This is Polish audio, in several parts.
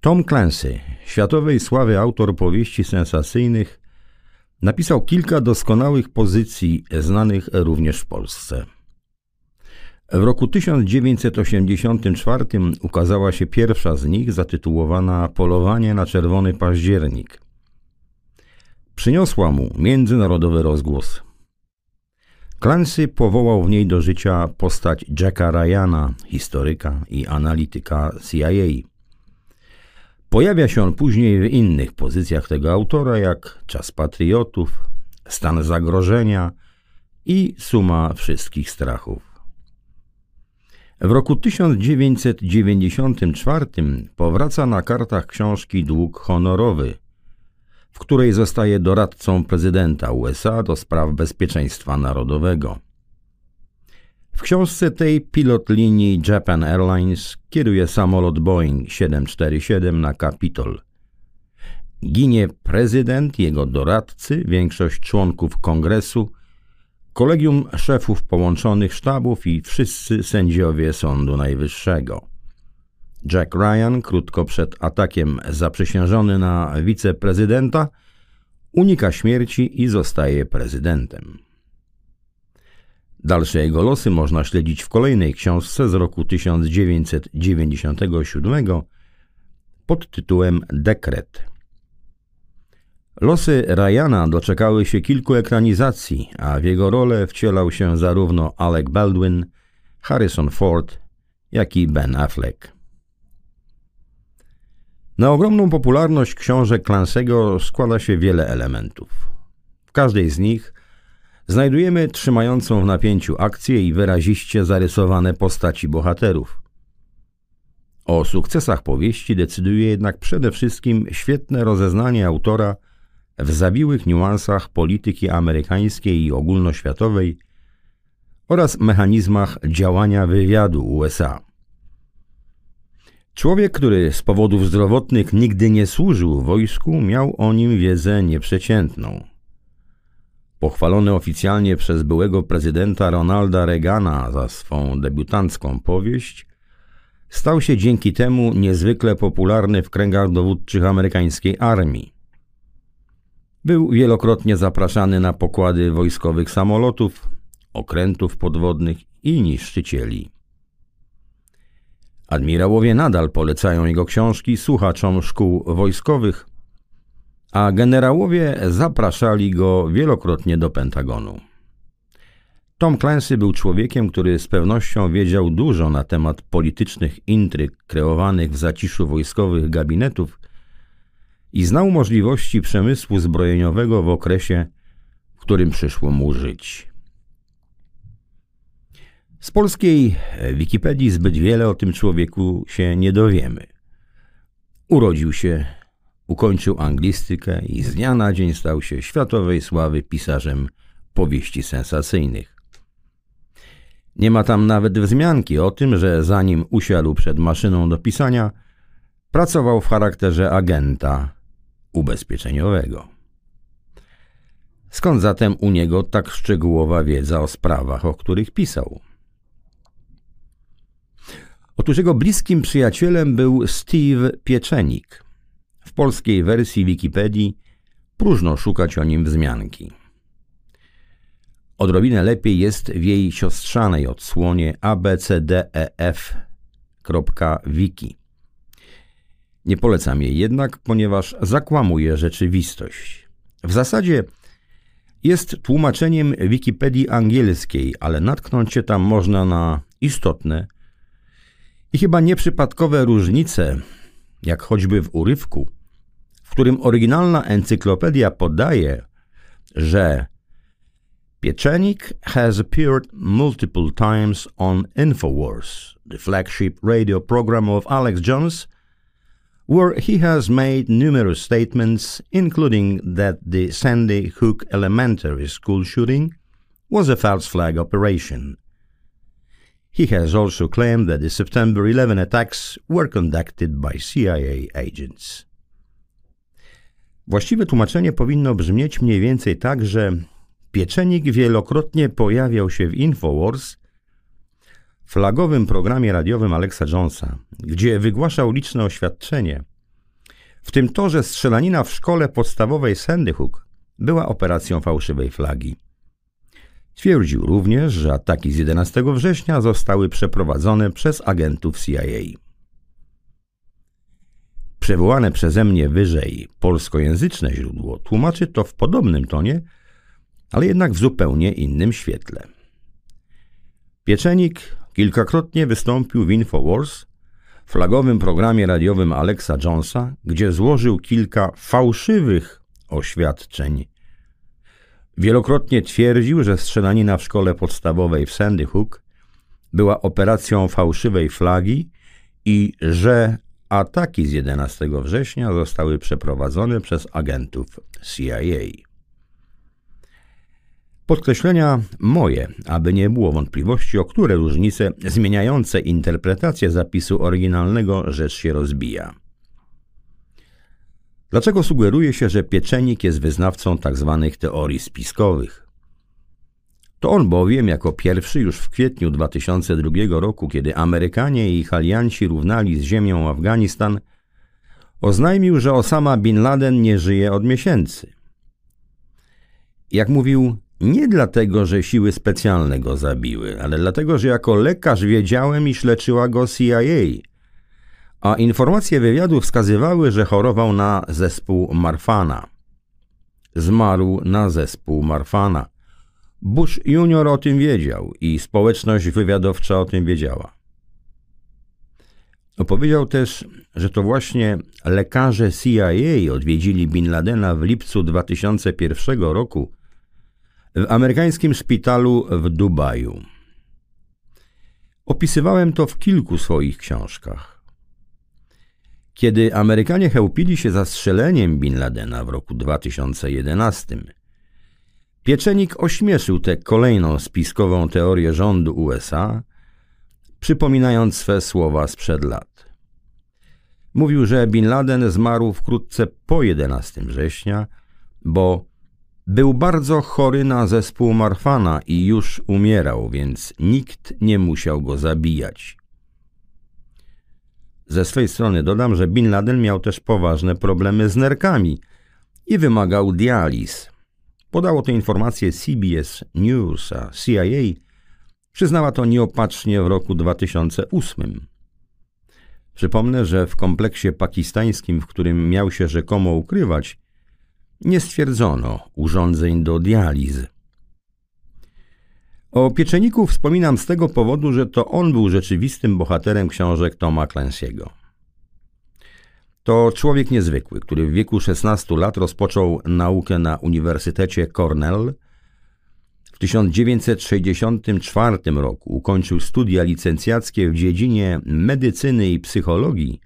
Tom Clancy, światowej sławy autor powieści sensacyjnych, napisał kilka doskonałych pozycji znanych również w Polsce. W roku 1984 ukazała się pierwsza z nich, zatytułowana Polowanie na czerwony październik. Przyniosła mu międzynarodowy rozgłos. Clancy powołał w niej do życia postać Jacka Ryana, historyka i analityka CIA. Pojawia się on później w innych pozycjach tego autora, jak Czas Patriotów, Stan Zagrożenia i Suma Wszystkich Strachów. W roku 1994 powraca na kartach książki Dług Honorowy, w której zostaje doradcą prezydenta USA do spraw bezpieczeństwa narodowego. W książce tej pilot linii Japan Airlines kieruje samolot Boeing 747 na Kapitol. Ginie prezydent, jego doradcy, większość członków kongresu, kolegium szefów połączonych sztabów i wszyscy sędziowie Sądu Najwyższego. Jack Ryan, krótko przed atakiem zaprzysiężony na wiceprezydenta, unika śmierci i zostaje prezydentem. Dalsze jego losy można śledzić w kolejnej książce z roku 1997 pod tytułem Dekret. Losy Ryana doczekały się kilku ekranizacji, a w jego rolę wcielał się zarówno Alec Baldwin, Harrison Ford, jak i Ben Affleck. Na ogromną popularność książek Clansego składa się wiele elementów. W każdej z nich znajdujemy trzymającą w napięciu akcję i wyraziście zarysowane postaci bohaterów. O sukcesach powieści decyduje jednak przede wszystkim świetne rozeznanie autora w zawiłych niuansach polityki amerykańskiej i ogólnoświatowej oraz mechanizmach działania wywiadu USA. Człowiek, który z powodów zdrowotnych nigdy nie służył wojsku, miał o nim wiedzę nieprzeciętną. Pochwalony oficjalnie przez byłego prezydenta Ronalda Reagana za swą debiutancką powieść, stał się dzięki temu niezwykle popularny w kręgach dowódczych amerykańskiej armii. Był wielokrotnie zapraszany na pokłady wojskowych samolotów, okrętów podwodnych i niszczycieli. Admirałowie nadal polecają jego książki słuchaczom szkół wojskowych, a generałowie zapraszali go wielokrotnie do Pentagonu. Tom Clancy był człowiekiem, który z pewnością wiedział dużo na temat politycznych intryg kreowanych w zaciszu wojskowych gabinetów i znał możliwości przemysłu zbrojeniowego w okresie, w którym przyszło mu żyć. Z polskiej Wikipedii zbyt wiele o tym człowieku się nie dowiemy. Urodził się, ukończył anglistykę i z dnia na dzień stał się światowej sławy pisarzem powieści sensacyjnych. Nie ma tam nawet wzmianki o tym, że zanim usiadł przed maszyną do pisania, pracował w charakterze agenta ubezpieczeniowego. Skąd zatem u niego tak szczegółowa wiedza o sprawach, o których pisał? Otóż jego bliskim przyjacielem był Steve Pieczenik. W polskiej wersji Wikipedii próżno szukać o nim wzmianki. Odrobinę lepiej jest w jej siostrzanej odsłonie abcdef.wiki. Nie polecam jej jednak, ponieważ zakłamuje rzeczywistość. W zasadzie jest tłumaczeniem Wikipedii angielskiej, ale natknąć się tam można na istotne i chyba nieprzypadkowe różnice, jak choćby w urywku, w którym oryginalna encyklopedia podaje, że Pieczenik has appeared multiple times on Infowars, the flagship radio program of Alex Jones, where he has made numerous statements, including that the Sandy Hook Elementary School shooting was a false flag operation He has also claimed that the September 11 attacks were conducted by CIA agents. Właściwe tłumaczenie powinno brzmieć mniej więcej tak, że Pieczenik wielokrotnie pojawiał się w Infowars, flagowym programie radiowym Alexa Jonesa, gdzie wygłaszał liczne oświadczenie, w tym to, że strzelanina w szkole podstawowej Sandy Hook była operacją fałszywej flagi. Twierdził również, że ataki z 11 września zostały przeprowadzone przez agentów CIA. Przywołane przeze mnie wyżej polskojęzyczne źródło tłumaczy to w podobnym tonie, ale jednak w zupełnie innym świetle. Pieczenik kilkakrotnie wystąpił w Infowars, flagowym programie radiowym Alexa Jonesa, gdzie złożył kilka fałszywych oświadczeń. Wielokrotnie twierdził, że strzelanina w szkole podstawowej w Sandy Hook była operacją fałszywej flagi i że ataki z 11 września zostały przeprowadzone przez agentów CIA. Podkreślenia moje, aby nie było wątpliwości, o które różnice zmieniające interpretację zapisu oryginalnego rzecz się rozbija. Dlaczego sugeruje się, że Pieczenik jest wyznawcą tzw. Tak teorii spiskowych? To on bowiem jako pierwszy już w kwietniu 2002 roku, kiedy Amerykanie i ich alianci równali z ziemią Afganistan, oznajmił, że Osama Bin Laden nie żyje od miesięcy. Jak mówił, nie dlatego, że siły specjalne go zabiły, ale dlatego, że jako lekarz wiedziałem, iż leczyła go CIA. A informacje wywiadu wskazywały, że chorował na zespół Marfana. Zmarł na zespół Marfana. Bush junior o tym wiedział i społeczność wywiadowcza o tym wiedziała. Opowiedział też, że to właśnie lekarze CIA odwiedzili Bin Ladena w lipcu 2001 roku w amerykańskim szpitalu w Dubaju. Opisywałem to w kilku swoich książkach. Kiedy Amerykanie chełpili się zastrzeleniem Bin Ladena w roku 2011, Pieczenik ośmieszył tę kolejną spiskową teorię rządu USA, przypominając swe słowa sprzed lat. Mówił, że Bin Laden zmarł wkrótce po 11 września, bo był bardzo chory na zespół Marfana i już umierał, więc nikt nie musiał go zabijać. Ze swej strony dodam, że Bin Laden miał też poważne problemy z nerkami i wymagał dializ. Podało te informacje CBS News, a CIA przyznała to nieopatrznie w roku 2008. Przypomnę, że w kompleksie pakistańskim, w którym miał się rzekomo ukrywać, nie stwierdzono urządzeń do dializy. O pieczeniku wspominam z tego powodu, że to on był rzeczywistym bohaterem książek Toma Clancy'ego. To człowiek niezwykły, który w wieku 16 lat rozpoczął naukę na Uniwersytecie Cornell. W 1964 roku ukończył studia licencjackie w dziedzinie medycyny i psychologii,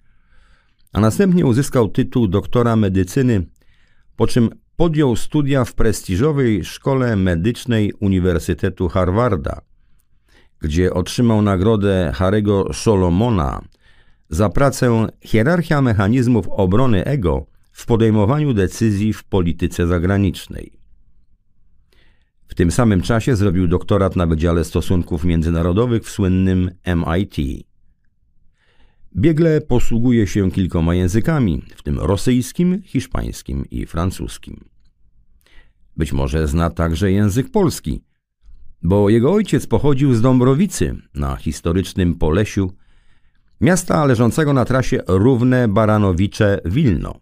a następnie uzyskał tytuł doktora medycyny po czym podjął studia w prestiżowej szkole medycznej Uniwersytetu Harvarda, gdzie otrzymał nagrodę Harego Solomona za pracę Hierarchia mechanizmów obrony ego w podejmowaniu decyzji w polityce zagranicznej. W tym samym czasie zrobił doktorat na Wydziale Stosunków Międzynarodowych w słynnym MIT. Biegle posługuje się kilkoma językami, w tym rosyjskim, hiszpańskim i francuskim. Być może zna także język polski, bo jego ojciec pochodził z Dąbrowicy na historycznym Polesiu, miasta leżącego na trasie Równe-Baranowicze-Wilno.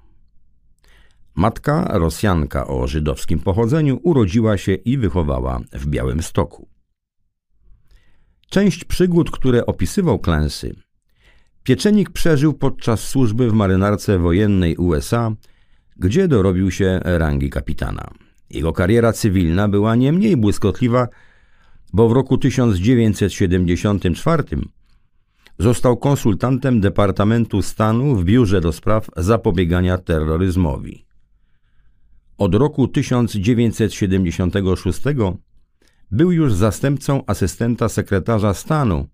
Matka, Rosjanka o żydowskim pochodzeniu, urodziła się i wychowała w Białymstoku. Część przygód, które opisywał Klęsy, Pieczenik przeżył podczas służby w marynarce wojennej USA, gdzie dorobił się rangi kapitana. Jego kariera cywilna była nie mniej błyskotliwa, bo w roku 1974 został konsultantem Departamentu Stanu w Biurze do Spraw Zapobiegania Terroryzmowi. Od roku 1976 był już zastępcą asystenta sekretarza stanu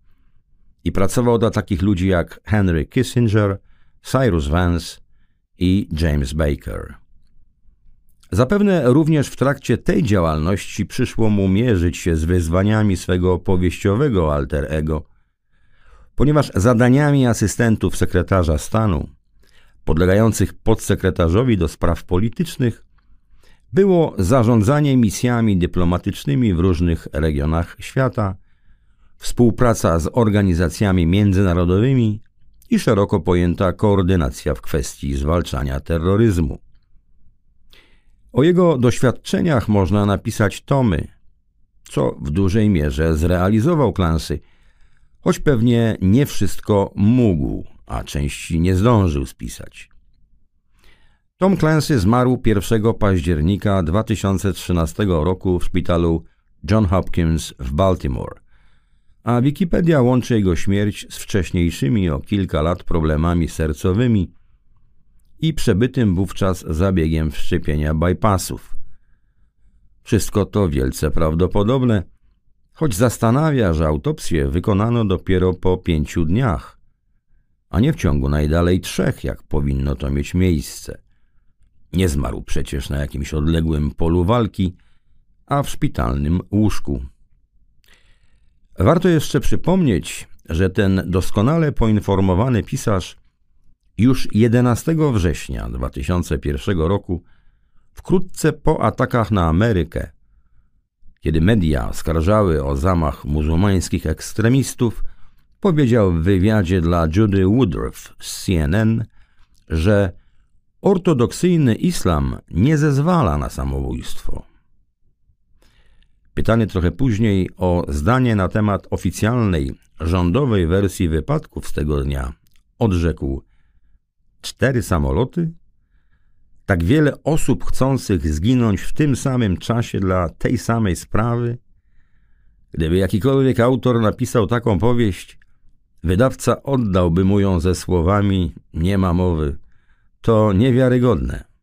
i pracował dla takich ludzi jak Henry Kissinger, Cyrus Vance i James Baker. Zapewne również w trakcie tej działalności przyszło mu mierzyć się z wyzwaniami swego powieściowego alter ego, ponieważ zadaniami asystentów sekretarza stanu, podlegających podsekretarzowi do spraw politycznych, było zarządzanie misjami dyplomatycznymi w różnych regionach świata, współpraca z organizacjami międzynarodowymi i szeroko pojęta koordynacja w kwestii zwalczania terroryzmu. O jego doświadczeniach można napisać tomy, co w dużej mierze zrealizował Clancy, choć pewnie nie wszystko mógł, a części nie zdążył spisać. Tom Clancy zmarł 1 października 2013 roku w szpitalu John Hopkins w Baltimore, a Wikipedia łączy jego śmierć z wcześniejszymi o kilka lat problemami sercowymi i przebytym wówczas zabiegiem wszczepienia bypassów. Wszystko to wielce prawdopodobne, choć zastanawia, że autopsję wykonano dopiero po pięciu dniach, a nie w ciągu najdalej trzech, jak powinno to mieć miejsce. Nie zmarł przecież na jakimś odległym polu walki, a w szpitalnym łóżku. Warto jeszcze przypomnieć, że ten doskonale poinformowany pisarz już 11 września 2001 roku, wkrótce po atakach na Amerykę, kiedy media skarżały o zamach muzułmańskich ekstremistów, powiedział w wywiadzie dla Judy Woodruff z CNN, że ortodoksyjny islam nie zezwala na samobójstwo. Pytany trochę później o zdanie na temat oficjalnej, rządowej wersji wypadków z tego dnia, odrzekł – cztery samoloty? Tak wiele osób chcących zginąć w tym samym czasie dla tej samej sprawy? Gdyby jakikolwiek autor napisał taką powieść, wydawca oddałby mu ją ze słowami nie ma mowy. To niewiarygodne.